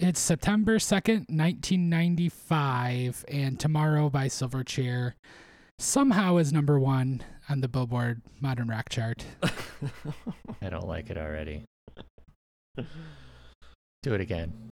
It's September 2nd, 1995, and Tomorrow by Silverchair somehow is number one on the Billboard Modern Rock chart. I don't like it already. Do it again.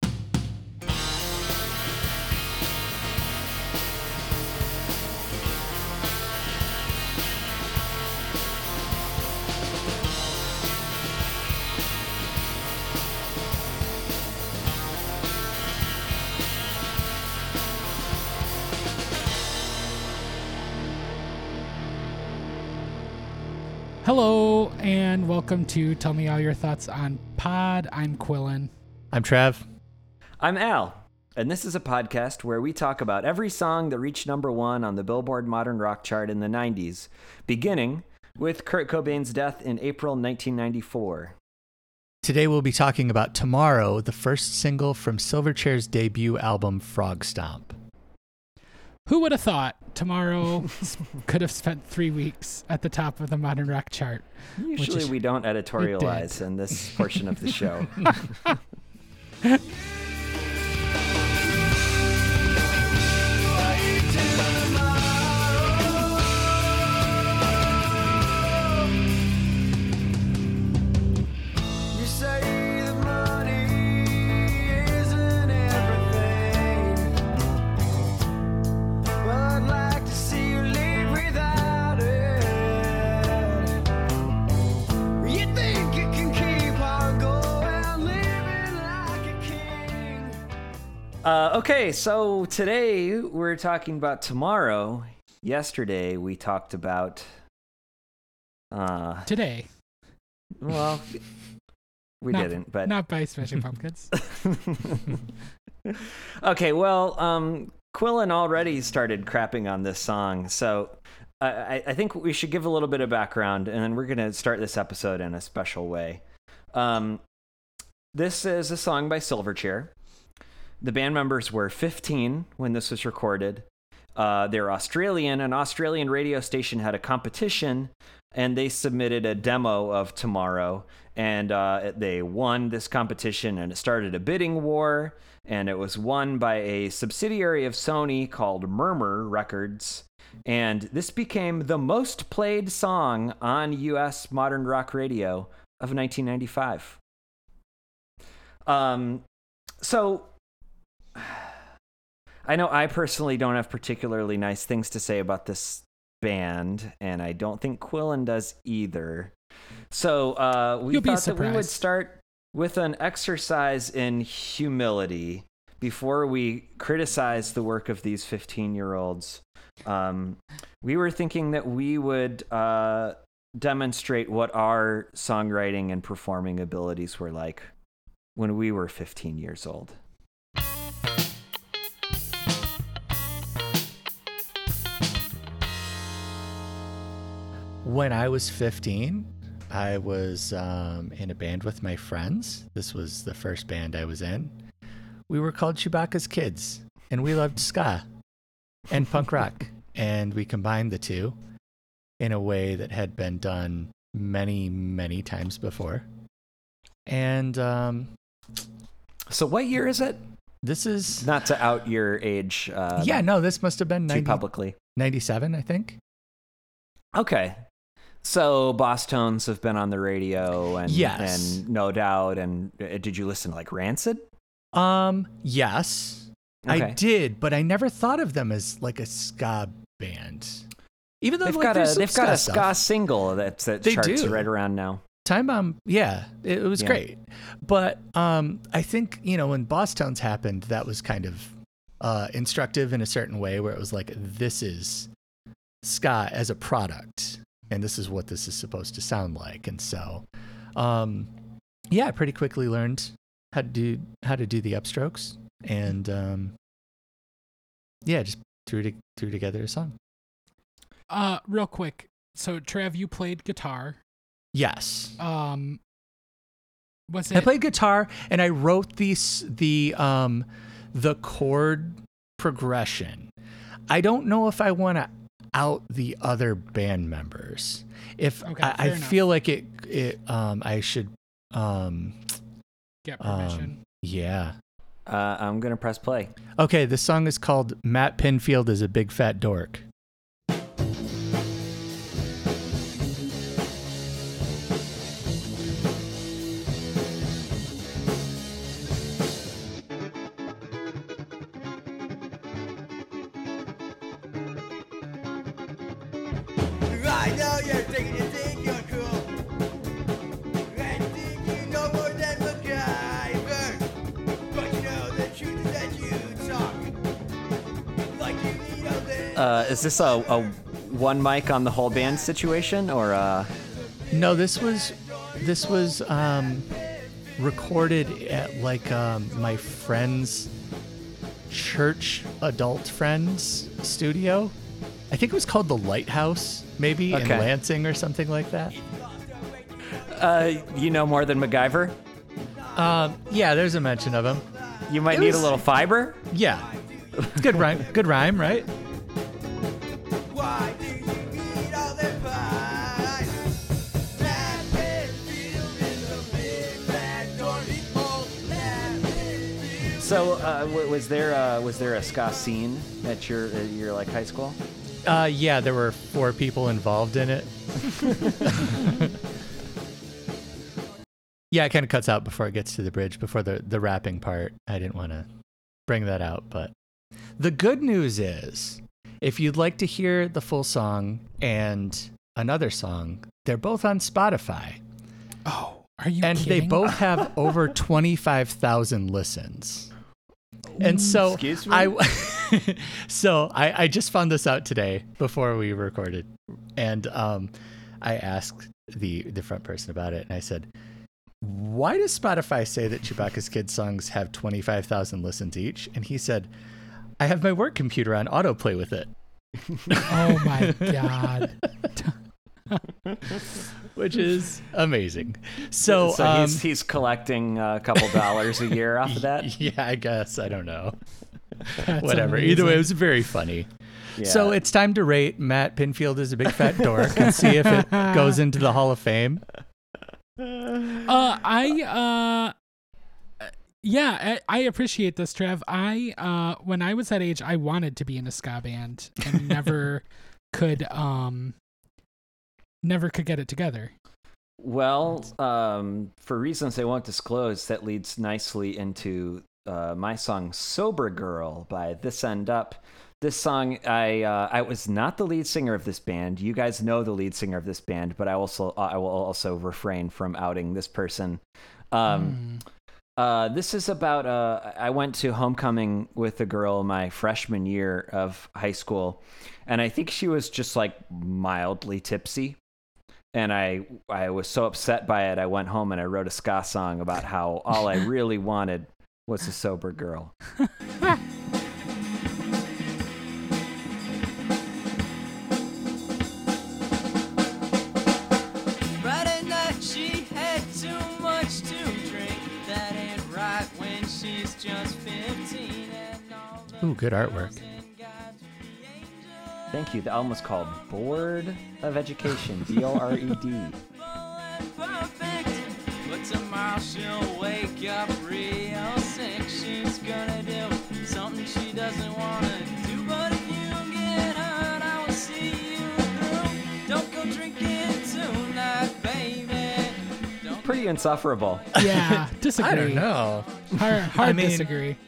Hello, and welcome to Tell Me All Your Thoughts on Pod. I'm Quillen. I'm Trav. I'm Al, and this is a podcast where we talk about every song that reached number one on the Billboard Modern Rock chart in the 90s, beginning with Kurt Cobain's death in April 1994. Today we'll be talking about Tomorrow, the first single from Silverchair's debut album Frogstomp. Who would have thought Tomorrow could have spent three weeks at the top of the Modern Rock chart? Usually is- we don't editorialize in this portion of the show. okay, so today we're talking about tomorrow. Yesterday we talked about. Uh, Today, well, we Not- didn't, but not by Smashing Pumpkins. okay, well, um, Quillen already started crapping on this song, so I, I- think we should give a little bit of background, and then we're gonna start this episode in a special way. Um, this is a song by Silverchair. The band members were 15 when this was recorded. Uh, they're Australian. An Australian radio station had a competition, and they submitted a demo of Tomorrow, and uh, they won this competition, and it started a bidding war, and it was won by a subsidiary of Sony called Murmur Records. And this became the most played song on US modern rock radio of 1995. Um, so I know I personally don't have particularly nice things to say about this band, and I don't think Quillen does either. So uh, we You'll thought that we would start with an exercise in humility before we criticize the work of these 15 year olds. Um, we were thinking that we would uh, demonstrate what our songwriting and performing abilities were like when we were 15 years old. When I was 15, I was um, in a band with my friends. This was the first band I was in. We were called Chewbacca's Kids, and we loved ska and punk rock. And we combined the two in a way that had been done many, many times before. And um, So, what year is it? this is, Not to out your age uh, yeah, no, this must have been 90, publicly. 97, I think. Okay. So, Boss Tones have been on the radio and, Yes. and No Doubt. And uh, did you listen to like Rancid? Um, yes, I did, but I never thought of them as like a ska band. Even though They've like, got a they've got a ska ska stuff. single that that They charts do. right around now. Time Bomb, yeah, it, it was Yeah. great. But um, I think you know when Bosstones happened, that was kind of uh, instructive in a certain way, where it was like this is ska as a product, and this is what this is supposed to sound like. And so, um, yeah, I pretty quickly learned how to do how to do the upstrokes, and um, yeah, just threw to, threw together a song. uh, real quick. So, Trev, you played guitar. Yes. Um, was it? I played guitar and I wrote these the um the chord progression. I don't know if I want to out the other band members. If Okay, I, I fair enough. feel like it it um I should um get permission. um yeah. Uh, I'm gonna press play. Okay, this song is called Matt Pinfield is a Big Fat Dork. Is this a, a one mic on the whole band situation, or uh, No, this was this was um, recorded at like um, my friend's church adult friends studio. I think it was called the Lighthouse, maybe in Lansing or something like that. uh, you know more than MacGyver? Um, yeah, there's a mention of him. You might It need was- a little fiber. Yeah, good rhyme. Good rhyme, right? Uh, w- was there uh, was there a ska scene at your at your like high school? Uh, yeah, there were four people involved in it. yeah, it kind of cuts out before it gets to the bridge, before the, the rapping part. I didn't want to bring that out, but the good news is if you'd like to hear the full song and another song, they're both on Spotify. Oh, are you and they both have over 25,000 listens. And so? I so I, I just found this out today before we recorded. And um I asked the the front person about it and I said, "Why does Spotify say that Chewbacca's kids songs have 25,000 listens each?" And he said, "I have my work computer on autoplay with it." Oh my god. Which is amazing. So, so um, he's he's collecting a couple dollars a year off of that. Yeah, I guess. I don't know. That's Whatever. Either way, it was very funny. So it's time to rate Matt Pinfield as a big fat dork and see if it goes into the Hall of Fame. Uh, I uh, yeah, I, I appreciate this, Trev. I uh, when I was that age, I wanted to be in a ska band and never could um, never could get it together. Well, um, for reasons I won't disclose, that leads nicely into uh, my song "Sober Girl" by This End Up. This song, I uh, I was not the lead singer of this band. You guys know the lead singer of this band, but I also I will also refrain from outing this person. Um, uh, this is about uh, I went to homecoming with a girl my freshman year of high school, and I think she was just like mildly tipsy and I I was so upset by it. I went home and I wrote a ska song about how all I really wanted was a sober girl. Friday night she had too much to drink. That ain't right when she's just 15 and all the Ooh, good artwork. Thank you. The album was called Board of Education. B O R E D. But tomorrow she'll wake up real sick. She's gonna do something she doesn't wanna do. But if you get hurt, I will see you through. Don't go drinking tonight, baby. Don't Pretty insufferable. Yeah, disagree. I don't know. Hard, hard I mean- disagree.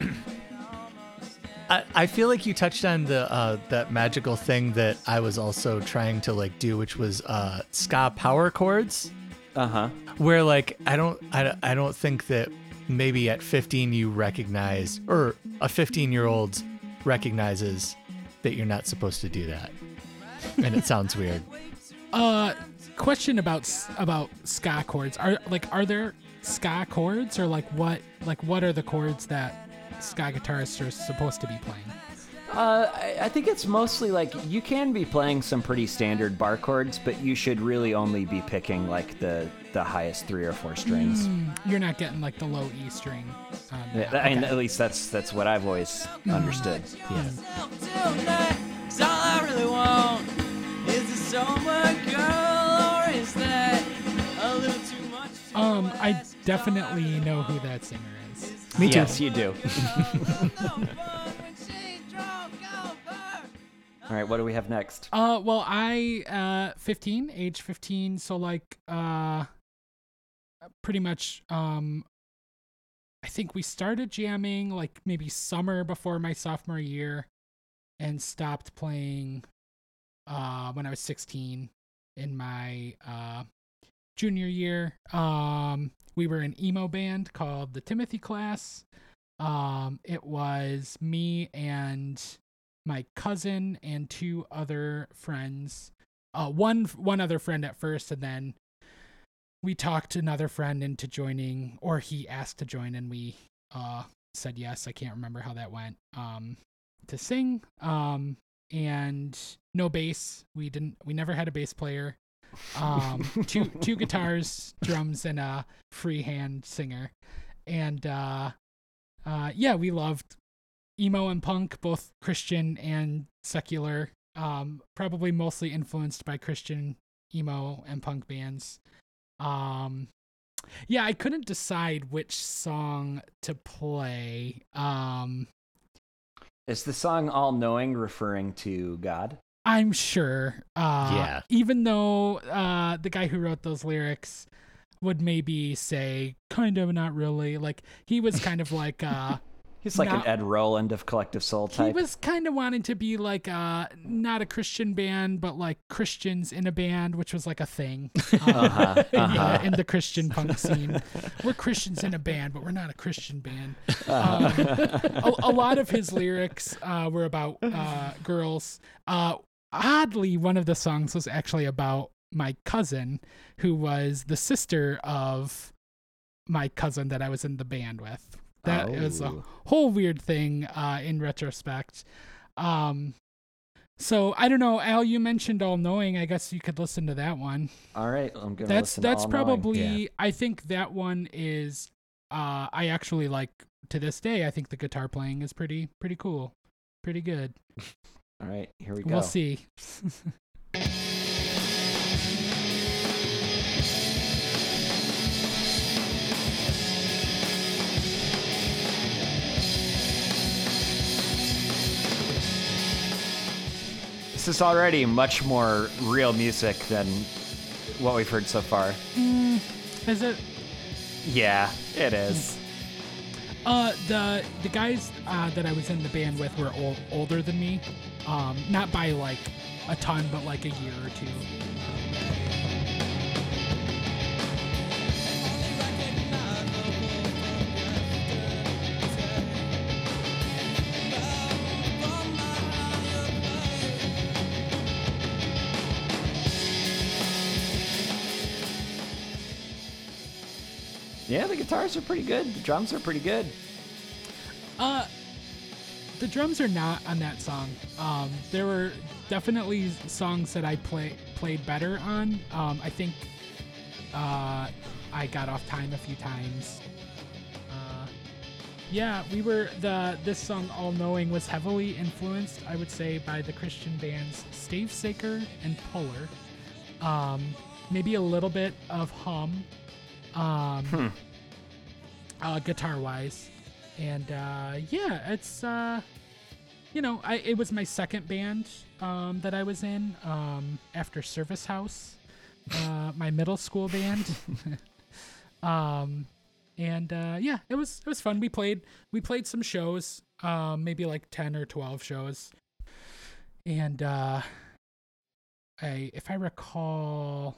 I, I feel like you touched on the uh, that magical thing that I was also trying to like do, which was uh, ska power chords. Uh huh. where like I don't I, I don't think that maybe at 15 you recognize or a 15 year old recognizes that you're not supposed to do that and it sounds weird Uh, question about about ska chords. Are like are there ska chords or like what like what are the chords that ska guitarists are supposed to be playing? Uh, I, I think it's mostly like you can be playing some pretty standard bar chords, but you should really only be picking like the the highest three or four strings. Mm, you're not getting like the low E string. On Yeah, that. I mean, at least that's that's what I've always understood. yeah tonight. 'Cause all I really want is a sober girl, or is that a little too much? to Um, I definitely know who that singer is. Me too. Yes, you do. All right, what do we have next? Uh, well, I uh, 15, age 15, so like uh, pretty much um, I think we started jamming like maybe summer before my sophomore year, and stopped playing uh when I was 16 in my uh junior year. Um, we were an emo band called the Timothy Class. Um, it was me and my cousin and two other friends. Uh, one one other friend at first, and then we talked another friend into joining, or he asked to join, and we uh said yes. I can't remember how that went. Um, to sing. Um, and no bass. We didn't. We never had a bass player. Um, two two guitars, drums, and a freehand singer. And uh, uh, yeah, we loved emo and punk, both Christian and secular. Um, probably mostly influenced by Christian emo and punk bands. Um, yeah, I couldn't decide which song to play. Um, Is the song All Knowing referring to God? I'm sure. Uh, Yeah. Even though uh, the guy who wrote those lyrics would maybe say, kind of, not really. Like he was kind of like, uh, He's like Not- an Ed Roland of Collective Soul type. he was kind of wanting to be like, uh, not a Christian band, but like Christians in a band, which was like a thing um, Uh-huh, in, uh-huh. the, in the Christian punk scene. We're Christians in a band, but we're not a Christian band. Uh-huh. Um, a, a lot of his lyrics uh, were about uh, girls. Oddly, one of the songs was actually about my cousin, who was the sister of my cousin that I was in the band with. That was a Oh. whole weird thing uh, in retrospect. Um, so I don't know, Al. You mentioned all knowing. I guess you could listen to that one. All right, I'm gonna That's listen to that's All Knowing. probably. I think that one is. Uh, I actually like to this day. I think the guitar playing is pretty pretty cool, pretty good. All right, here we go. We'll see. This is already much more real music than what we've heard so far. Is it? Yeah, it is. Uh, the the guys uh, that I was in the band with were ol- older than me, um, not by like a ton, but like a year or two. Yeah, the guitars are pretty good. The drums are pretty good. Uh, the drums are not on that song. Um, there were definitely songs that I play played better on. Um, I think uh, I got off time a few times. Uh, yeah, we were the this song "All Knowing" was heavily influenced, I would say, by the Christian bands Stavesacre and Puller. Um, maybe a little bit of hum. Um, uh, guitar wise and uh, yeah it's uh, you know I, it was my second band um, that i was in um, after service house uh, my middle school band um, and uh, yeah it was it was fun we played we played some shows um, maybe like 10 or 12 shows and uh, I, if i recall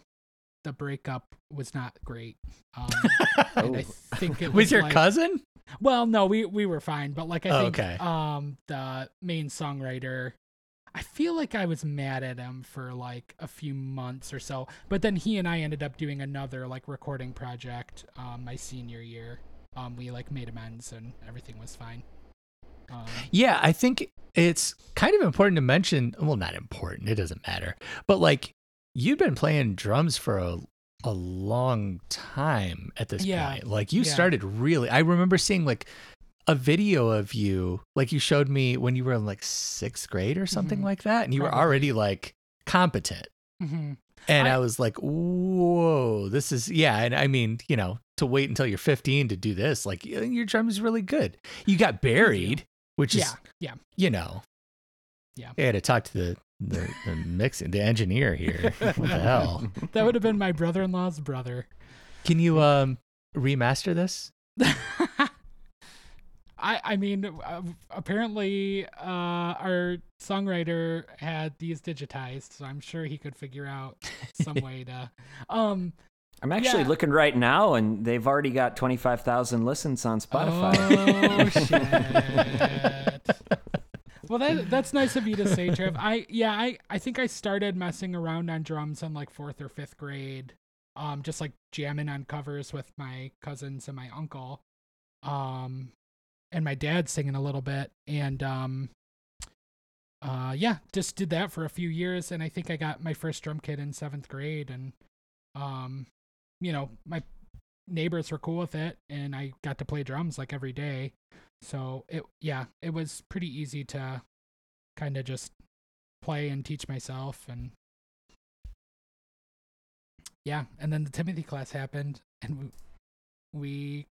the breakup was not great um, and i Oh. think it was your like- cousin? Well, no, we we were fine, but like I Oh, think okay. um the main songwriter I feel like I was mad at him for like a few months or so, but then he and I ended up doing another like recording project um my senior year. Um we like made amends and everything was fine. Um, Yeah, I think it's kind of important to mention. Well, not important. It doesn't matter. But like, you've been playing drums for a a long time at this Yeah. point. Like, you Yeah. started really. I remember seeing like a video of you, like you showed me when you were in like sixth grade or something Mhm. like that, and you were already like competent. mhm. And I- I, was like, whoa, this is yeah. And I mean, you know, to wait until you're 15 to do this. Like your drum is really good. You got buried, which is yeah, yeah. you know. Yeah. I had to talk to the the, the mixing the engineer here. What the hell? That would have been my brother-in-law's brother. Can you um remaster this? I I mean, uh, apparently, uh, our songwriter had these digitized, so I'm sure he could figure out some way to. Um, I'm actually Yeah. looking right now, and they've already got 25,000 listens on Spotify. Oh shit. Well, that that's nice of you to say, Trev. I yeah, I I think I started messing around on drums in like fourth or fifth grade, um, just like jamming on covers with my cousins and my uncle, um, and my dad singing a little bit, and um, uh, yeah, just did that for a few years, and I think I got my first drum kit in seventh grade, and um, you know, my neighbors were cool with it, and I got to play drums like every day. So it yeah, it was pretty easy to kind of just play and teach myself and yeah, and then the Timothy class happened and we,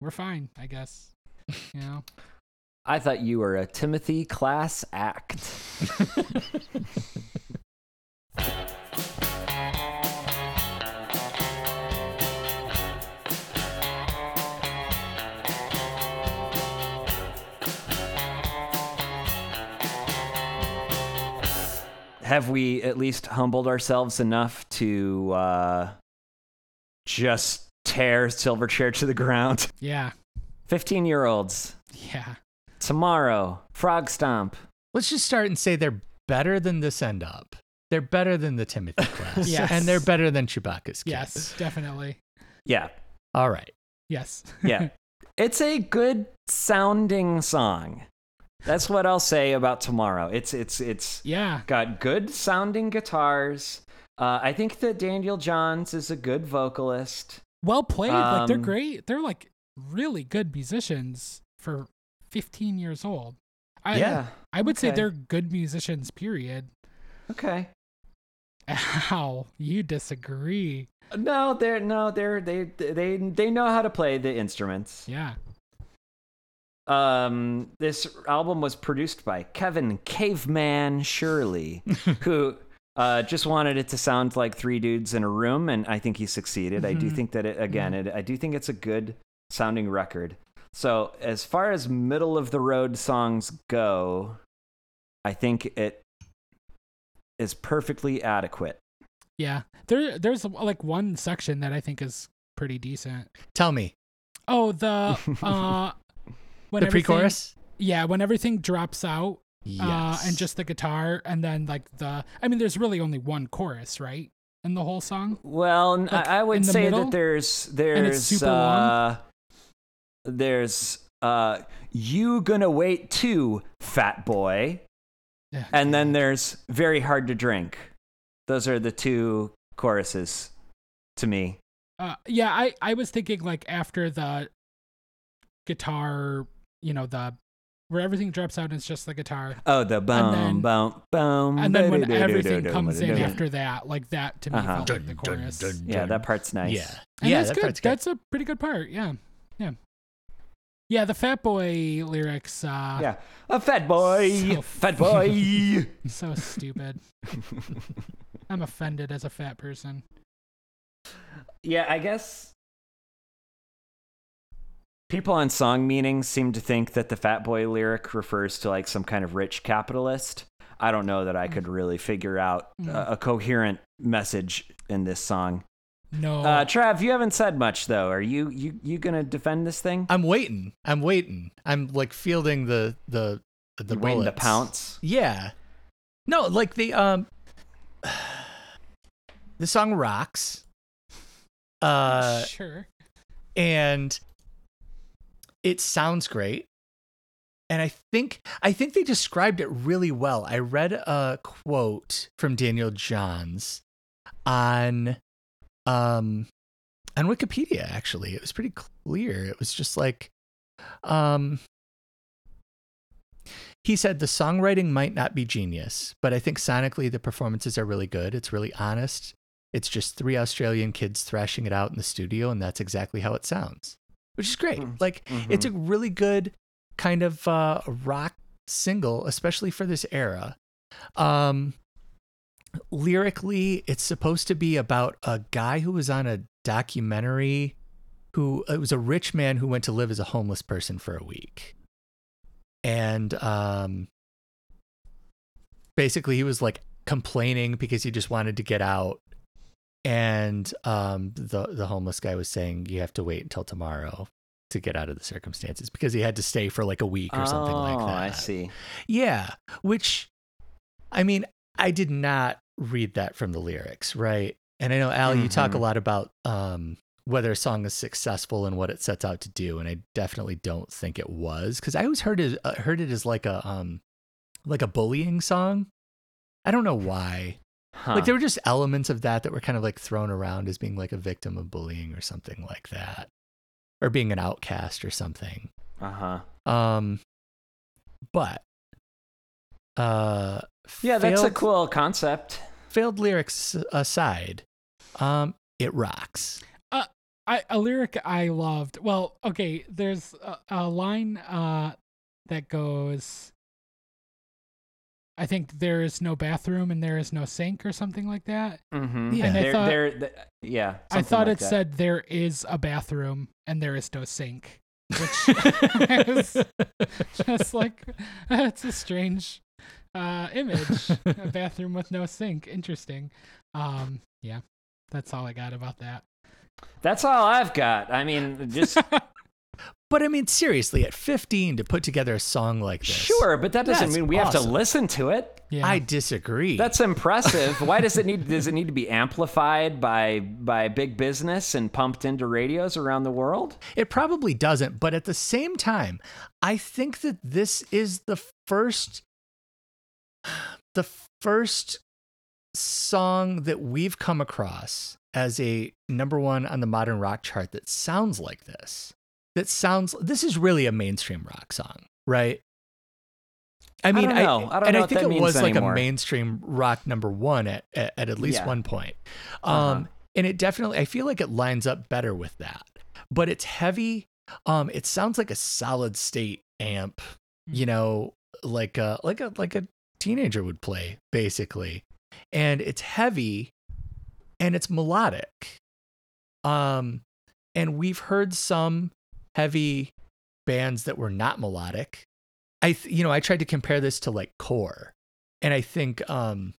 we were fine, I guess. You know. I thought you were a Timothy class act. Have we at least humbled ourselves enough to uh, just tear Silverchair to the ground? Yeah. 15 year olds, Yeah. tomorrow, Frogstomp. Let's just start and say they're better than this end up. They're better than the Timothy class. Yes. And they're better than Chewbacca's kid. Yes, definitely. Yeah, All right. Yes. yeah. it's a good sounding song. That's what I'll say about tomorrow. It's it's it's yeah. got good sounding guitars. Uh, I think that Daniel Johns is a good vocalist. Well played. like they're Um, great. They're like really good musicians for 15 years old. I yeah. I would say they're good musicians, period. Okay. Ow, you disagree. No, they're no, they're they they they know how to play the instruments. Yeah. Um, this album was produced by Kevin Caveman Shirley, who uh, just wanted it to sound like three dudes in a room, and I think he succeeded. I do Mhm. think that it again, it, I do think it's a good sounding record. So as far as middle of the road songs go, I think it is perfectly adequate. Yeah. There there's like one section that I think is pretty decent. Tell me. Oh, the uh when the everything- pre-chorus? Yeah, when everything drops out Yes. uh and just the guitar and then like the I mean there's really only one chorus, right? In the whole song? Well, Like, I I would in say middle? that there's it's there's super uh, long? there's uh you gonna wait too, fat boy, Yeah. and then there's very hard to drink. Those are the two choruses to me. Uh, yeah, I, I was thinking like after the guitar, you know, the where everything drops out and it's just the guitar. Oh, the boom, then- boom, boom. And then when everything comes in after that, like that to me Uh-huh. felt like the chorus. Yeah, that part's nice. Yeah. And yeah, that's that good. good. That's a pretty good part. Yeah. Yeah. Yeah, the Fat Boy lyrics, uh Yeah. A fat boy, So fat boy. so stupid. I'm offended as a fat person. Yeah, I guess people on song meanings seem to think that the fat boy lyric refers to like some kind of rich capitalist. I don't know that I could really figure out Mm. a, a coherent message in this song. No. Uh, Trav, you haven't said much though. Are you you you gonna defend this thing? I'm waiting. I'm waiting. I'm like fielding the the the You waiting to pounce? Yeah. No, like the um the song rocks. Uh sure. and it sounds great. And I think I think they described it really well. I read a quote from Daniel Johns on um on Wikipedia actually. It was pretty clear. It was just like um he said the songwriting might not be genius, but I think sonically the performances are really good. It's really honest. It's just three Australian kids thrashing it out in the studio, and that's exactly how it sounds, which is great. Mm. Like, it's a really good kind of uh, rock single, especially for this era. Um, lyrically, it's supposed to be about a guy who was on a documentary who it was a rich man who went to live as a homeless person for a week. And um basically he was like complaining because he just wanted to get out and um the the homeless guy was saying you have to wait until tomorrow to get out of the circumstances because he had to stay for like a week or something like Oh, that. I see. Yeah, which I mean, I did not read that from the lyrics, right? And I know Al, you talk a Mhm. lot about um, whether a song is successful and what it sets out to do, and I definitely don't think it was because I always heard it uh, heard it as like a um, like a bullying song. I don't know why. Huh. Like there were just elements of that that were kind of like thrown around as being like a victim of bullying or something like that, or being an outcast or something. uh-huh. Um, but uh, Yeah, that's a cool concept. Failed lyrics aside, um, it rocks. Uh, I, a lyric I loved. Well, okay, there's a, a line uh, that goes. I think there is no bathroom and there is no sink or something like that. Mm-hmm. Yeah. And I They're, thought- they're, th- yeah. I thought like it that. said there is a bathroom and there is no sink, which is just like it's a strange uh, image. a bathroom with no sink. Interesting. Um, yeah, that's all I got about that. That's all I've got. I mean, just But I mean, seriously, at 15 to put together a song like this. sure, but that doesn't mean we have to listen to it. Yeah. I disagree. That's impressive. Why does it need does it need to be amplified by by big business and pumped into radios around the world? It probably doesn't, but at the same time, I think that this is the first the first song that we've come across as a number 1 on the modern rock chart that sounds like this. That sounds this is really a mainstream rock song, right? I mean, don't know. I don't and know I think it was like a mainstream rock number one at at, at, at least Yeah. one point. Um, Uh-huh. and it definitely, I feel like it lines up better with that. But it's heavy. Um, it sounds like a solid state amp, you know, like a like a like a teenager would play, basically. And it's heavy and it's melodic. Um, and we've heard some heavy bands that were not melodic. I, th- you know, I tried to compare this to like Core, and I think, um,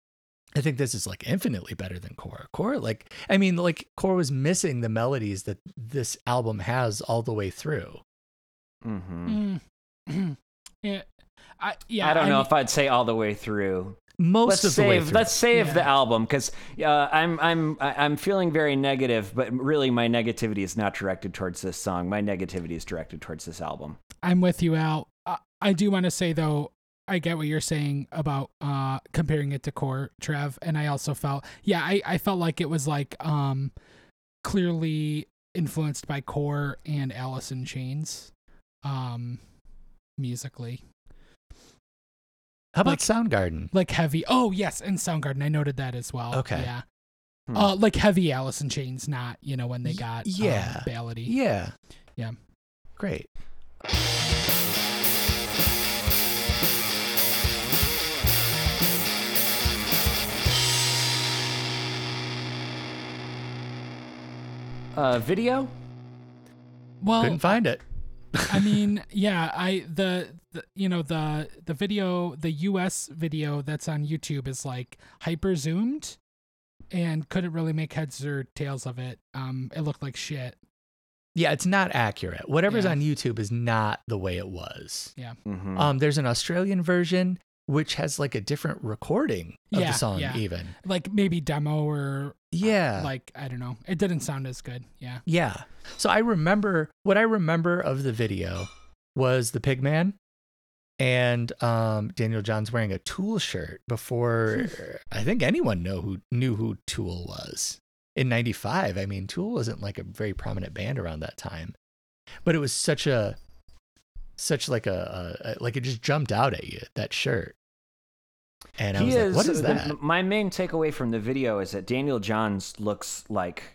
I think this is like infinitely better than Core. Core, like, I mean, like Core was missing the melodies that this album has all the way through. Mm-hmm. Mm. yeah. I yeah. I don't know mean- if I'd say all the way through. Most let's of the way through. let's save the album because uh, I'm I'm I- I'm feeling very negative, but really my negativity is not directed towards this song. My negativity is directed towards this album. I'm with you, Al. I, I do want to say though, I get what you're saying about uh comparing it to Core, Trev, and I also felt yeah, I I felt like it was like um clearly influenced by Core and Alice in Chains, um musically How about like- Soundgarden? like heavy. Oh yes, and Soundgarden. I noted that as well. Okay. yeah. Hmm. Uh, like heavy Alice in Chains, not you know when they got yeah. um, ballady. Yeah. Yeah. Great. Uh, video. Well, Couldn't find it. I mean, yeah, I the, the you know the the video the US video that's on YouTube is like hyper zoomed and couldn't really make heads or tails of it. Um it looked like shit. Yeah, it's not accurate. Whatever's Yeah. on YouTube is not the way it was. Mm-hmm. Um, there's an Australian version which has like a different recording of Yeah, the song, yeah. even. Like maybe demo or Yeah. like I don't know. It didn't sound as good. Yeah. Yeah. So I remember what I remember of the video was the pig man and um, Daniel John's wearing a Tool shirt before I think anyone know who knew who Tool was. In 95, I mean Tool wasn't like a very prominent band around that time. But it was such a such like a, a, like it just jumped out at you that shirt. And I he was is. like, what is the- that? my main takeaway from the video is that Daniel Johns looks like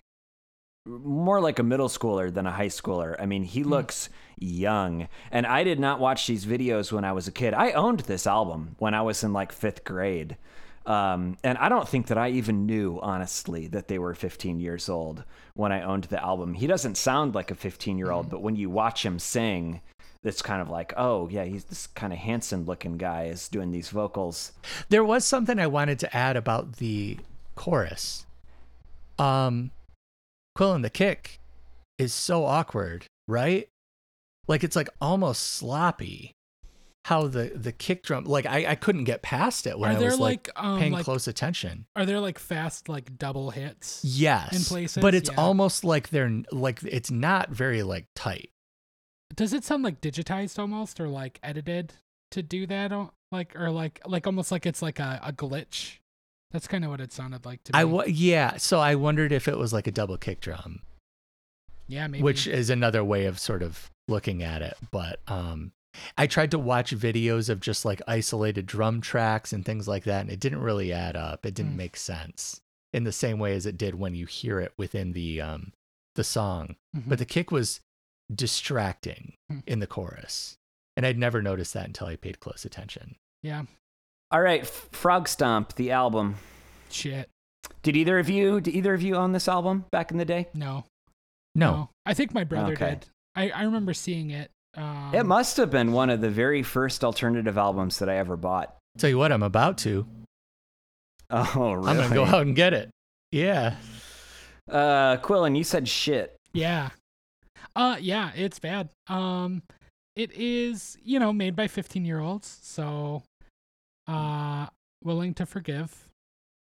more like a middle schooler than a high schooler. I mean, Hmm. he looks young. And I did not watch these videos when I was a kid. I owned this album when I was in like fifth grade. Um, and I don't think that I even knew, honestly, that they were 15 years old when I owned the album. He doesn't sound like a 15 year Hmm. old, but when you watch him sing, it's kind of like, oh, yeah, he's this kind of handsome looking guy is doing these vocals. There was something I wanted to add about the chorus. Um, Quillen the kick is so awkward, right? Like it's like almost sloppy. How the the kick drum, like I, I couldn't get past it when Are I there was like, like, um, paying like- close attention. Are there like fast like double hits? Yes, in places, but it's yeah. almost like they're like it's not very like tight. Does it sound like digitized almost or like edited to do that? Like or like like almost like it's like a, a glitch. That's kind of what it sounded like to me. I wa- yeah, so I wondered if it was like a double kick drum. yeah, maybe. which is another way of sort of looking at it. But um, I tried to watch videos of just like isolated drum tracks and things like that, and it didn't really add up. It didn't Hmm. make sense in the same way as it did when you hear it within the um, the song. Mhm. But the kick was distracting Hmm. in the chorus, and I'd never noticed that until I paid close attention. yeah, All right, F- Frogstomp, the album. shit. Did either of you did either of you own this album back in the day? No, No, I think my brother Okay. did. I I remember seeing it. Um, it must have been one of the very first alternative albums that I ever bought. tell you what, I'm about to. Oh, really? I'm gonna go out and get it. Yeah. Uh, Quillen, you said shit. Yeah. Uh yeah, it's bad. Um it is, you know, made by 15-year-olds, so uh willing to forgive.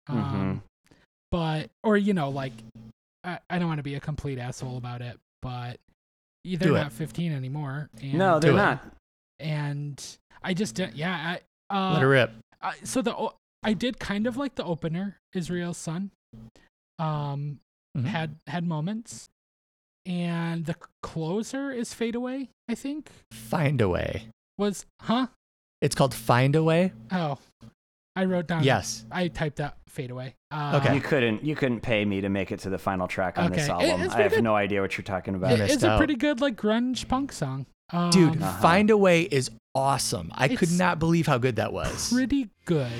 Um but or you know, like I, I don't want to be a complete asshole about it, but they're Do it. not 15 anymore. And, No, they're not. And I just didn't yeah, I uh Let her rip. I, so the I did kind of like the opener, Israel's son. Um Mhm. had had moments. And the closer is Fade Away, I think. Find a way. Was huh? It's called Find a Way. Oh. I wrote down Yes. I typed out Fade Away. Uh, Okay. You couldn't you couldn't pay me to make it to the final track on this Okay. It- album. it's I have good. no idea what you're talking about. It- missed it's a pretty good like grunge punk song. Um, Dude, Uh-huh. Find a Way is awesome. I could not believe how good that was. pretty good.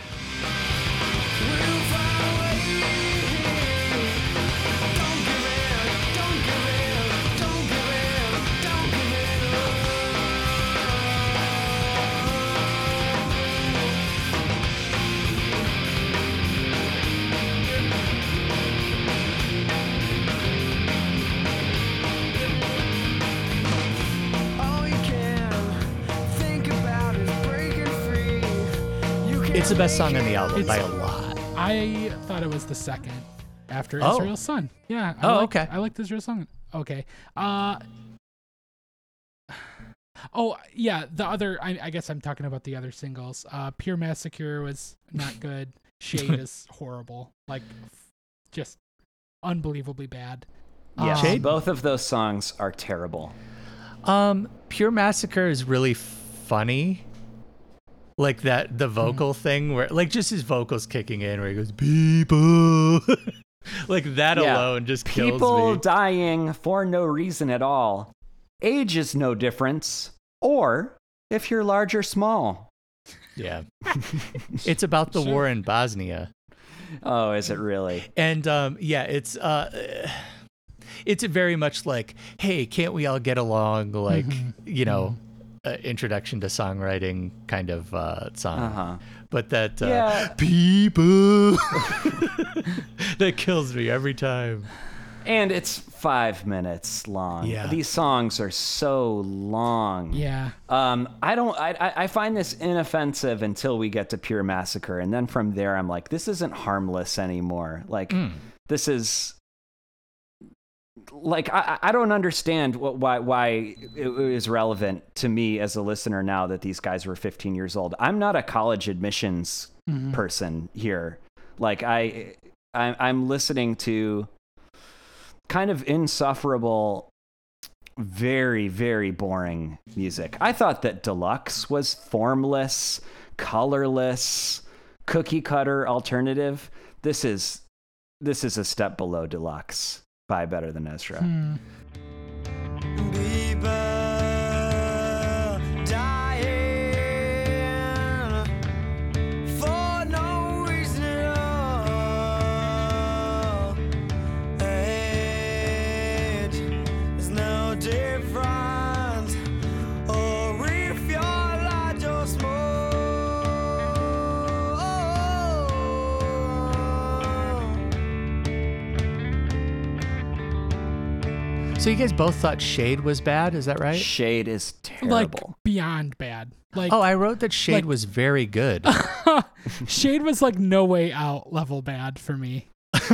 The best song on the It's- album by a lot. I thought it was the second after Oh. Israel's son. Yeah. I Oh, liked- okay. I liked Israel's son. Okay. Uh Oh yeah, the other I, I guess I'm talking about the other singles. Uh Pure Massacre was not good. Shade is horrible. Like f- just unbelievably bad. Yes, Um, Shade? both of those songs are terrible. Um, Pure Massacre is really funny. Like that, the vocal thing where, like, just his vocals kicking in, where he goes "people," like that Yeah. alone just kills People me. dying for no reason at all. Age is no difference. Or if you're large or small. yeah, it's about the Sure. war in Bosnia, Oh, is it really? and um, yeah, it's uh, it's very much like, hey, can't we all get along? Like, Mhm. you know, uh, introduction to songwriting kind of uh, song. Uh huh. but that uh, Yeah. people that kills me every time. And it's five minutes long. Yeah. These songs are so long. Yeah. Um, I don't. I, I I find this inoffensive until we get to Pure Massacre, and then from there, I'm like, this isn't harmless anymore. Like, Mm. this is. Like I, I don't understand what, why why it is relevant to me as a listener now that these guys were 15 years old. I'm not a college admissions Mhm. person here. Like I, I I'm listening to kind of insufferable, very very boring music. I thought that Deluxe was formless, colorless, cookie cutter alternative. This is this is a step below deluxe by Better Than Ezra. Hmm. So you guys both thought Shade was bad, is that right? Shade is terrible. Like beyond bad. Like Oh, I wrote that Shade like- was very good. Shade was like no way out level bad for me.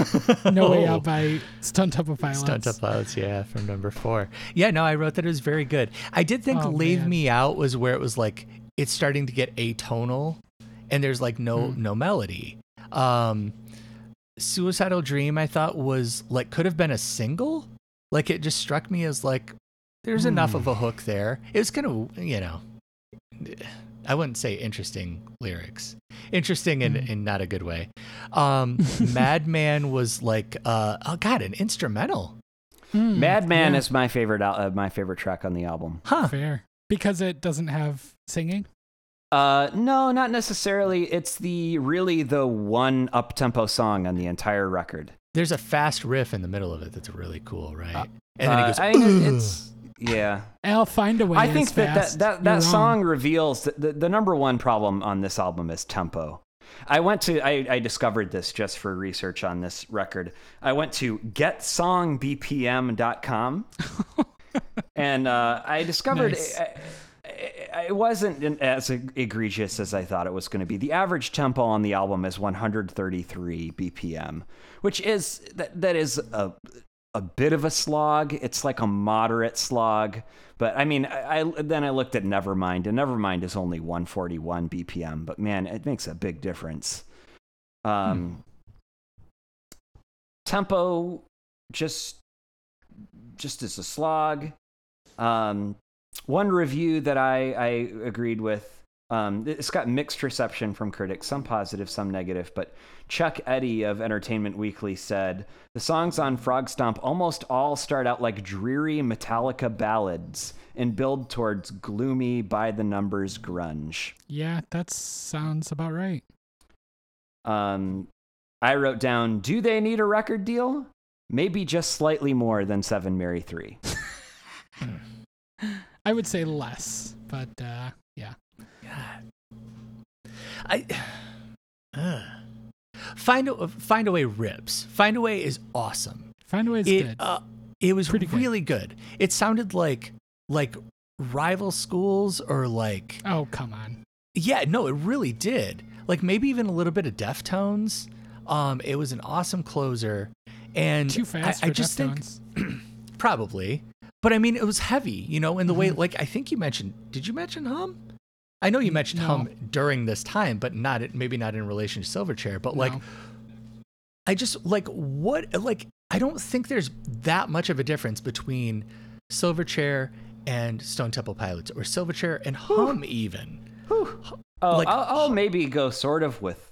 No way out by Stunt Up of Violence. Oh. Stone Temple Pilots, yeah, from number four. Yeah, no, I wrote that it was very good. I did think Oh, Leave man. Me Out was where it was like it's starting to get atonal and there's like no Hmm. no melody. Um Suicidal Dream I thought was like could have been a single. Like it just struck me as like there's enough Hmm. of a hook there. It was kind of, you know, I wouldn't say interesting lyrics. Interesting in, Hmm. in not a good way. Um, Madman was like, uh, oh God, an instrumental. Hmm, Madman yeah, is my favorite al- uh, my favorite track on the album. Huh. fair because it doesn't have singing. Uh, no, not necessarily. It's the really the one up tempo song on the entire record. There's a fast riff in the middle of it that's really cool, right? Uh, and then he Uh, goes, I mean, it's yeah. I'll find a way. I think that that fast. that, You're that wrong. song reveals that the, the number one problem on this album is tempo. I went to I, I discovered this just for research on this record. I went to getsongbpm.com and uh, I discovered Nice. it, it wasn't as egregious as I thought it was going to be. The average tempo on the album is 133 BPM, which is that that is a a bit of a slog. It's like a moderate slog. But I mean, I, I then I looked at Nevermind, and Nevermind is only 141 BPM. But man, it makes a big difference. Um, Tempo just just as a slog. Um, one review that I, I agreed with. Um, it's got mixed reception from critics, some positive, some negative. But Chuck Eddy of Entertainment Weekly said the songs on Frogstomp almost all start out like dreary Metallica ballads and build towards gloomy, by the numbers grunge. Yeah, that sounds about right. Um, I wrote down, do they need a record deal? Maybe just slightly more than Seven Mary Three. I would say less, but uh, yeah. I uh, find a find a way rips. Find a way is awesome. Find a way is It good. uh, it was Pretty good. really good. It sounded like like rival schools or like oh, come on. yeah, no, it really did. Like maybe even a little bit of Deftones. Um, it was an awesome closer, and Too fast I, for I just think probably, but I mean it was heavy, you know, in the way Mhm. like I think you mentioned. Did you mention hum? I know you mentioned no. hum during this time, but not maybe not in relation to Silverchair. But like No. I just like what like I don't think there's that much of a difference between Silverchair and Stone Temple Pilots or Silverchair and Hum even. Oh, Like- I'll, I'll maybe go sort of with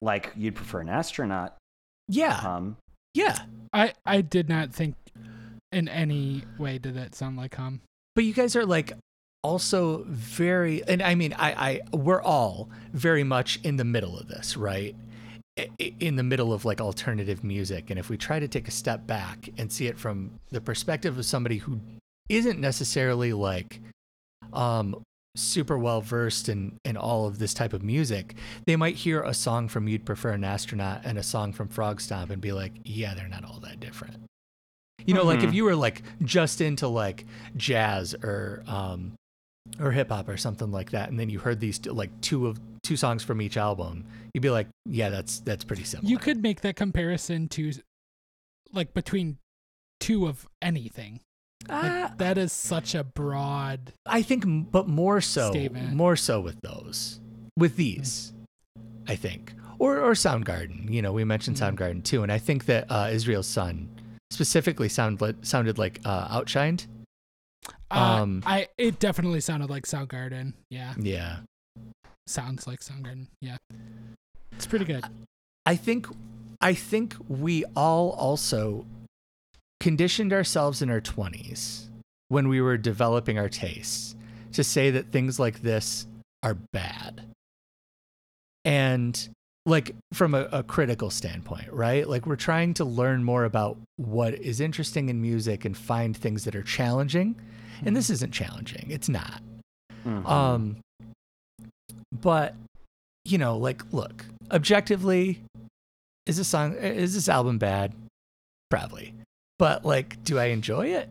like you'd prefer an astronaut. Yeah. Hum. Yeah. I I did not think in any way did that sound like hum. But you guys are like also very and I mean I I we're all very much in the middle of this, right? In the middle of like alternative music and if we try to take a step back and see it from the perspective of somebody who isn't necessarily like um super well versed in in all of this type of music, they might hear a song from You'd Prefer an Astronaut and a song from Frogstomp and be like, yeah, they're not all that different. You know, like if Mhm. you were like just into like jazz or um or hip hop or something like that, and then you heard these two, like two of two songs from each album, you'd be like, yeah, that's that's pretty similar. You could make that comparison to like between two of anything. Like, Ah, that is such a broad I think, but more so, Statement. more so with those, with these, I think, or or Soundgarden. You know, we mentioned Mhm. Soundgarden too, and I think that uh, Israel's Son specifically sound li- sounded like uh, outshined. uh, Um, I it definitely sounded like Soundgarden. Yeah. Yeah, Sounds like Soundgarden. Yeah. It's pretty good. I think I think we all also conditioned ourselves in our 20s when we were developing our tastes to say that things like this are bad. And like from a, a critical standpoint, right? Like we're trying to learn more about what is interesting in music and find things that are challenging. And this isn't challenging. It's not. Mhm. Um, but you know, like, look, objectively, is this song, is this album bad? Probably. But like, do I enjoy it?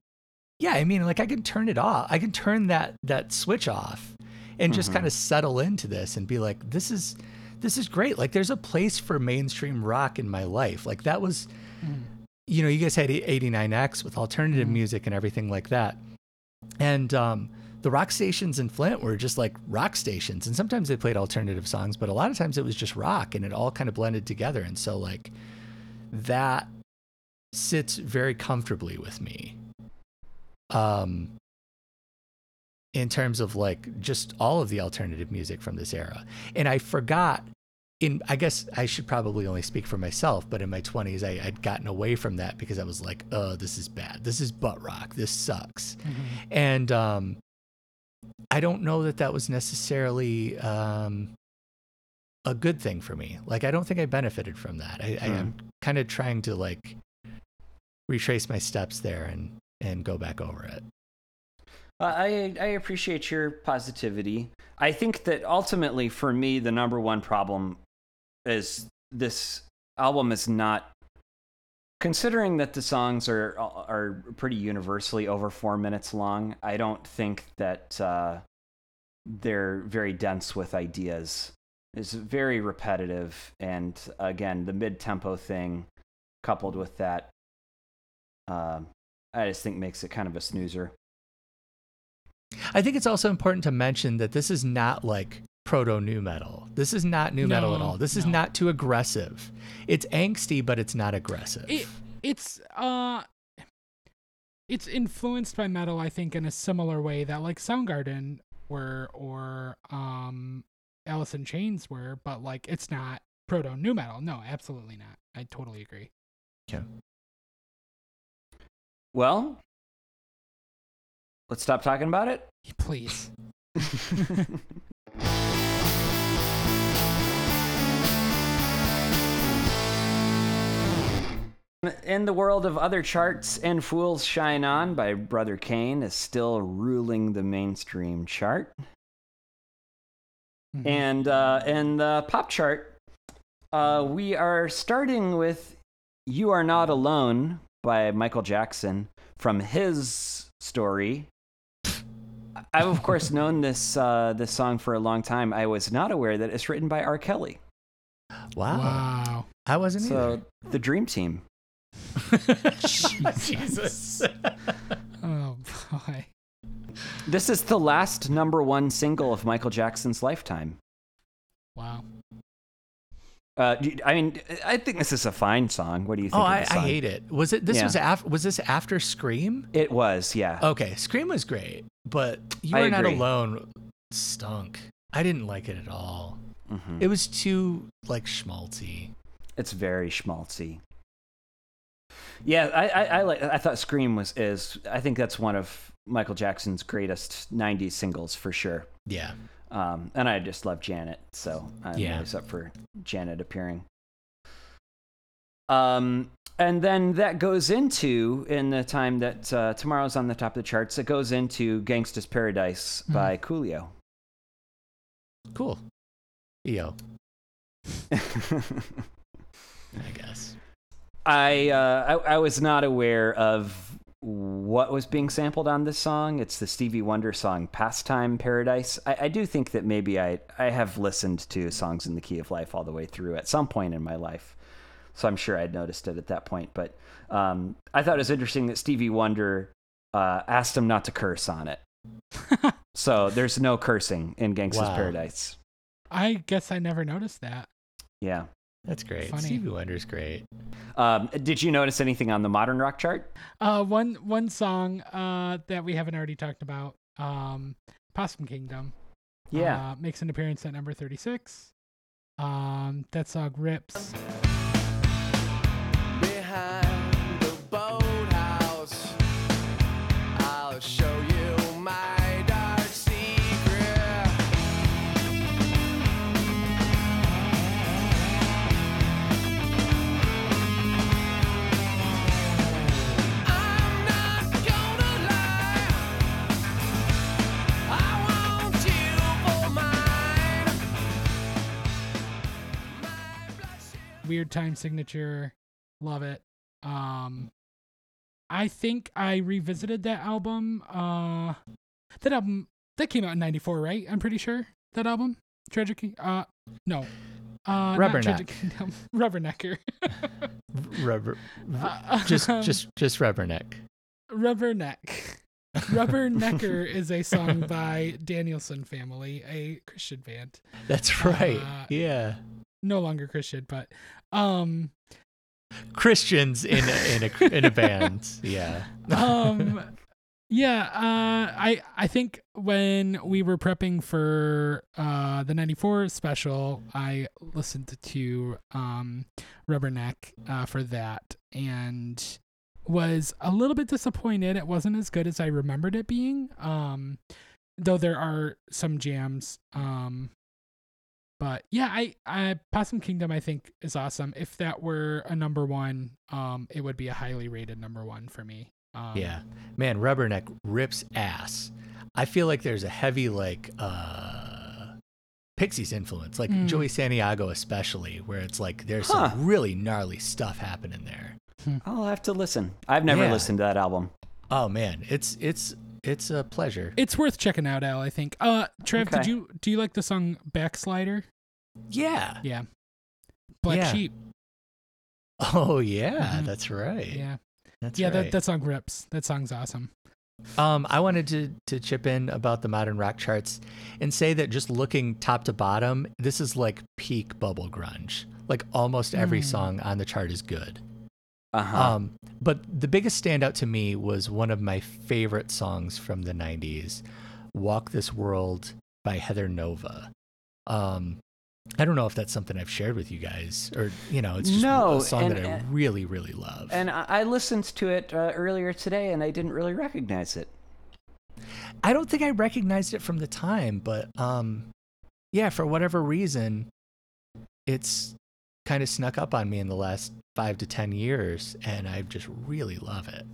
Yeah, I mean, like, I can turn it off. I can turn that that switch off, and just Mhm. kind of settle into this and be like, this is this is great. Like, there's a place for mainstream rock in my life. Like, that was, you know, you guys had 89X with alternative music and everything like that. And um, the rock stations in Flint were just like rock stations. And sometimes they played alternative songs, but a lot of times it was just rock and it all kind of blended together. And so, like, that sits very comfortably with me. Um, in terms of like just all of the alternative music from this era. And I forgot in I guess I should probably only speak for myself, but in my 20s I, I'd gotten away from that because I was like, "Oh, this is bad. This is butt rock. This sucks." And um I don't know that that was necessarily um a good thing for me. Like I don't think I benefited from that. I, I am kind of trying to like retrace my steps there and and go back over it. I I appreciate your positivity. I think that ultimately, for me, the number one problem is this album is not. Considering that the songs are are pretty universally over four minutes long, I don't think that uh, they're very dense with ideas. It's very repetitive, and again, the mid tempo thing, coupled with that, uh, I just think makes it kind of a snoozer. I think it's also important to mention that this is not like proto nu metal. This is not nu metal at all. This is not too aggressive. It's angsty, but it's not aggressive. It it's uh it's influenced by metal, I think, in a similar way that like Soundgarden were or um Alice in Chains were, but like it's not proto nu metal. No, absolutely not. I totally agree. Yeah. Well, let's stop talking about it. Please. In the world of other charts, and Fools Shine On by Brother Cane is still ruling the mainstream chart. Mhm. And uh, in the pop chart, uh, we are starting with You Are Not Alone by Michael Jackson from HIStory. I've, of course, known this, uh, this song for a long time. I was not aware that it's written by R. Kelly. wow. Wow. I wasn't So, the Dream Team. Jesus. Oh boy. This is the last number one single of Michael Jackson's lifetime. Wow. Uh, I mean, I think this is a fine song. What do you think? oh, of I, the I song? hate it. Was it this Yeah. was after was this after Scream? It was, yeah. Okay, Scream was great, but You I Are Not. Alone stunk. I didn't like it at all. Mhm. It was too like schmaltzy. It's very schmaltzy. Yeah, I, I, I like. I thought "Scream" was is. I think that's one of Michael Jackson's greatest '90s singles for sure. Yeah. Um, and I just love Janet, so I'm Yeah. always up for Janet appearing. Um, and then that goes into in the time that uh, tomorrow's on the top of the charts. It goes into "Gangsta's Paradise" by Coolio. Cool. EO, I guess. I, uh, I I was not aware of what was being sampled on this song. It's the Stevie Wonder song "Pastime Paradise." I, I do think that maybe I I have listened to songs in the key of life all the way through at some point in my life, so I'm sure I'd noticed it at that point. But um, I thought it was interesting that Stevie Wonder uh, asked him not to curse on it. so there's no cursing in "Gangsta's Wow. Paradise." I guess I never noticed that. Yeah. That's great. Funny. Stevie Wonder's great. Um, did you notice anything on the modern rock chart? Uh, one one song uh that we haven't already talked about, um, Possum Kingdom. Yeah. uh, makes an appearance at number thirty six. Um, that song rips. Weird time signature. Love it. Um, I think I revisited that album. Uh, that album that came out in '94, right? I'm pretty sure that album, Tragic. King- Uh, no. Uh, Rubberneck. Rubbernecker. Rubber, Uh, just um, just just rubberneck. Rubberneck. Rubbernecker is a song by Danielson Family, a Christian band. That's right. Uh, yeah, No longer Christian, but um Christians in a, in a in a band. Yeah. um yeah uh i i think when we were prepping for uh the 94 special i listened to um rubberneck uh for that and was a little bit disappointed it wasn't as good as i remembered it being um though there are some jams um but yeah i i possum kingdom i think is awesome if that were a number one um it would be a highly rated number one for me um, Yeah. Man, Rubberneck rips ass. I feel like there's a heavy like uh Pixies influence, like Mm. Joey Santiago especially, where it's like there's Huh. some really gnarly stuff happening there. I'll have to listen. I've never Yeah. listened to that album. Oh man, it's it's it's a pleasure. It's worth checking out, Al. I think. Uh, Trev, did you do you like the song "Backslider"? Yeah. Yeah. Black Yeah. Sheep. Oh yeah, Mhm. that's right. Yeah. That's yeah. right. That that song rips. That song's awesome. Um, I wanted to to chip in about the modern rock charts and say that just looking top to bottom, this is like peak bubble grunge. Like almost every Mm. song on the chart is good. Uh huh. Um, but the biggest standout to me was one of my favorite songs from the '90s, "Walk This World" by Heather Nova. Um, I don't know if that's something I've shared with you guys, or you know, it's just No, a song and- that I and- really, really love. and I, I listened to it uh, earlier today, and I didn't really recognize it. I don't think I recognized it from the time, but um, yeah, for whatever reason, it's kind of snuck up on me in the last five to ten years, and I just really love it.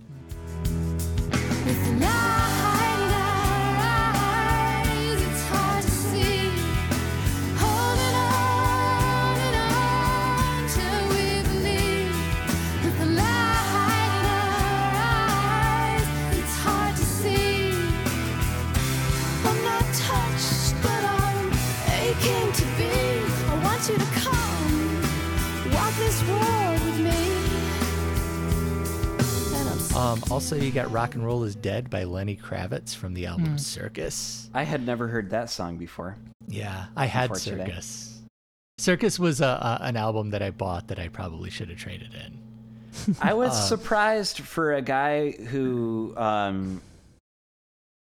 Um, also, you got "Rock and Roll Is Dead" by Lenny Kravitz from the album Hmm. Circus. I had never heard that song before. Yeah, I had Before today. Circus. Circus was a, a, an album that I bought that I probably should have traded in. I was Uh, surprised for a guy who, um,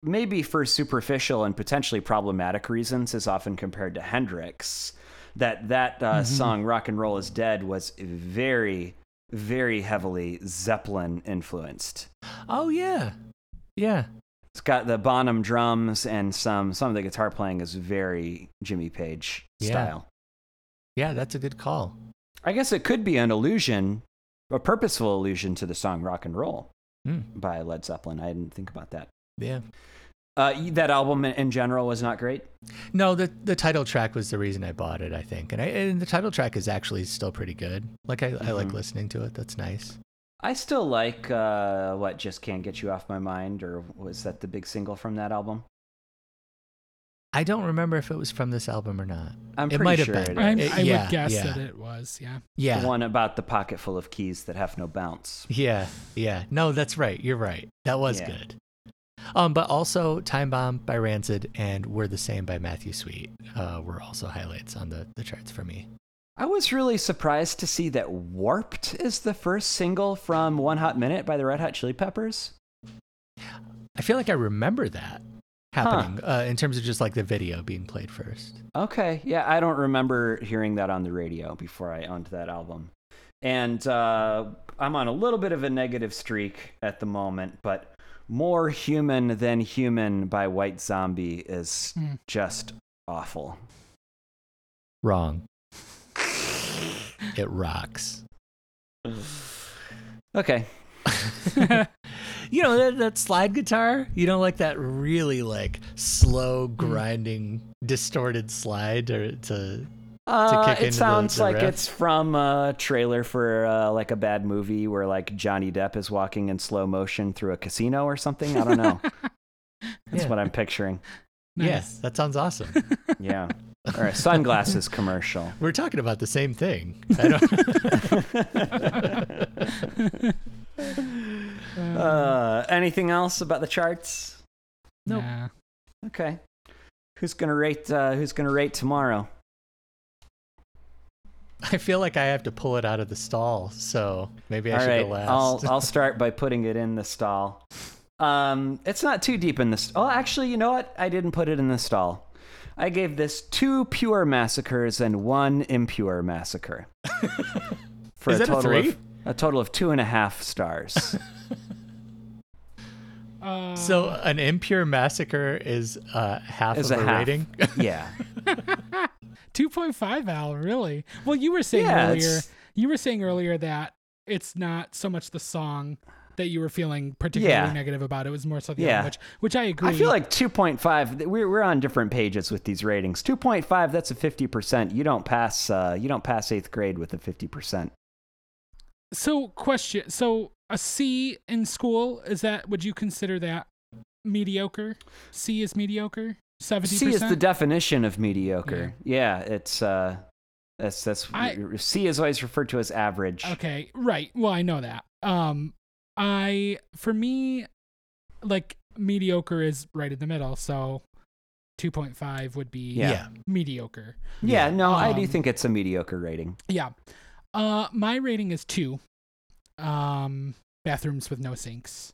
maybe for superficial and potentially problematic reasons, is often compared to Hendrix. That that uh, Mm-hmm. song "Rock and Roll Is Dead" was very, very heavily Zeppelin influenced. Oh yeah, yeah. It's got the Bonham drums and some some of the guitar playing is very Jimmy Page Yeah. style. Yeah, that's a good call. I guess it could be an allusion, a purposeful allusion to the song "Rock and Roll" Hmm. by Led Zeppelin. I didn't think about that. Yeah. Uh, that album in general was not great. No, the the title track was the reason I bought it, I think, and I, and the title track is actually still pretty good. Like I, I like Mhm. listening to it. That's nice. I still like uh, what "Just Can't Get You Off My Mind," or was that the big single from that album? I don't remember if it was from this album or not. I'm It pretty might have sure been. it I'm. I yeah, would guess yeah. that it was. Yeah. Yeah, The one about the pocket full of keys that have no bounce. yeah, yeah. No, that's right. You're right. That was Yeah. good. Um, but also Time Bomb by Rancid and We're the Same by Matthew Sweet uh, were also highlights on the, the charts for me. I was really surprised to see that "Warped" is the first single from "One Hot Minute" by the Red Hot Chili Peppers. I feel like I remember that. happening uh, in terms of just like the video being played first. Okay. Yeah, I don't remember hearing that on the radio before I owned that album. And uh, I'm on a little bit of a negative streak at the moment, but More Human Than Human by White Zombie is Hmm. just awful. Wrong. it rocks. Okay. You know that, that slide guitar. You know, like that really like slow, Hmm. grinding, distorted slide to, to Uh, it sounds the like riff? it's from a trailer for uh, like a bad movie where like Johnny Depp is walking in slow motion through a casino or something. I don't know. That's Yeah. what I'm picturing. Yes, that sounds awesome. Yeah. Or a sunglasses commercial. We're talking about the same thing. I don't. Uh, anything else about the charts? Nope. Nah. Okay. Who's gonna rate? Uh, who's gonna rate tomorrow? I feel like I have to pull it out of the stall, so maybe I All should right. go last. I'll I'll start by putting it in the stall. Um, it's not too deep in this. Oh, actually, you know what? I didn't put it in the stall. I gave this two pure massacres and one impure massacre. For Is that a total three? Of, a total of two and a half stars. Uh, so an impure massacre is uh, half Is of a a, half. rating. yeah. 2.5 Al, really? Well, you were saying Yeah, earlier. it's- You were saying earlier that it's not so much the song that you were feeling particularly Yeah. negative about. It was more so the Yeah. album, which I agree. I feel like 2.5 we're, we're on different pages with these ratings. 2.5 that's a 50%. You don't pass uh, you don't pass 8th grade with a 50%. so. Question: So a C in school is that? Would you consider that mediocre? C is mediocre. Seventy C is the definition of mediocre. Yeah, it's uh that's that's I- C is always referred to as average. Okay, right. Well, I know that. Um, I for me, like mediocre is right in the middle. So, two point five would be Yeah. mediocre. Yeah, no, I do Um, think it's a mediocre rating. Yeah. Uh, my rating is two. Um, bathrooms with no sinks.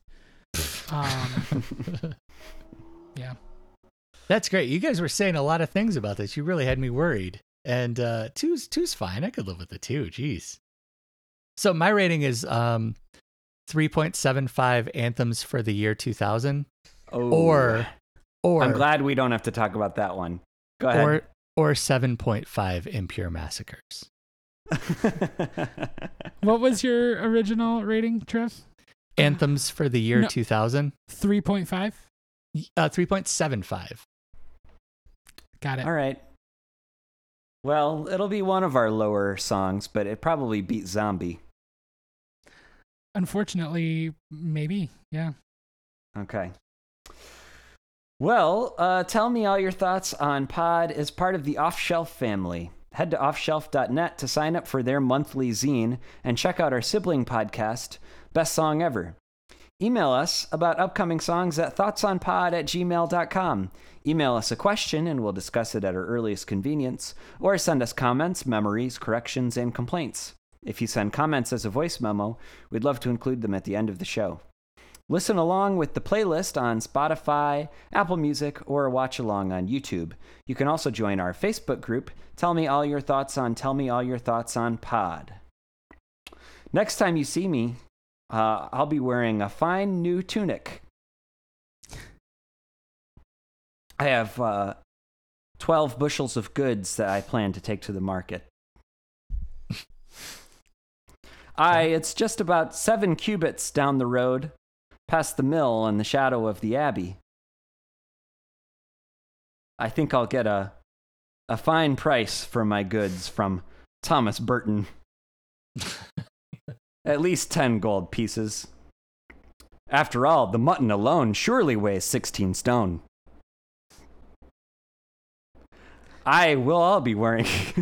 Um, yeah. That's great. You guys were saying a lot of things about this. You really had me worried. And uh, two's two's fine. I could live with the two. Jeez. So my rating is um, three point seven five anthems for the year two thousand, Oh. or or I'm glad we don't have to talk about that one. Go ahead. or or seven point five impure massacres. What was your original rating, Trev? Anthems for the year No. two thousand. Three point five. Uh, three point seven five. Got it. All right. Well, it'll be one of our lower songs, but it probably beat Zombie. Unfortunately, maybe. Yeah. Okay. Well, uh, tell me all your thoughts on Pod as part of the Off Shelf family. Head to offshelf.net to sign up for their monthly zine and check out our sibling podcast, Best Song Ever. Email us about upcoming songs at thoughtsonpod at gmail.com. Email us a question and we'll discuss it at our earliest convenience, or send us comments, memories, corrections, and complaints. If you send comments as a voice memo, we'd love to include them at the end of the show. Listen along with the playlist on Spotify, Apple Music, or watch along on YouTube. You can also join our Facebook group, Tell Me All Your Thoughts on Tell Me All Your Thoughts on Pod. Next time you see me, uh, I'll be wearing a fine new tunic. I have uh, 12 bushels of goods that I plan to take to the market. I, it's just about seven cubits down the road, past the mill and the shadow of the abbey. I think I'll get a, a fine price for my goods from Thomas Burton. At least 10 gold pieces. After all, the mutton alone surely weighs 16 stone. I will all be wearing.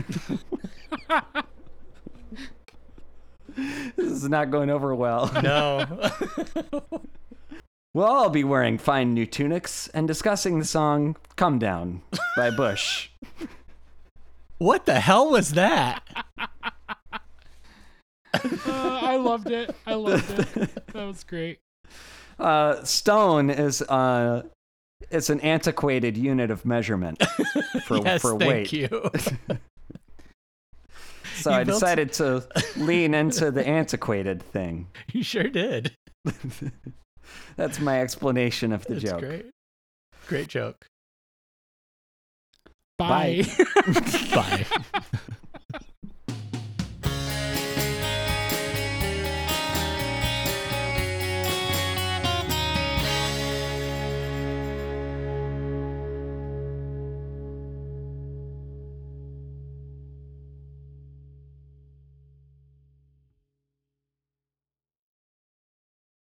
this is not going over well. No. We'll all be wearing fine new tunics and discussing the song Come Down by Bush. what the hell was that? Uh, I loved it. I loved it. That was great. Uh, Stone is uh, it's an antiquated unit of measurement for yes, for thank weight. you. So You I decided to lean into the antiquated thing. you sure did. That's my explanation of the That's joke. great. Great joke. Bye. Bye. Bye.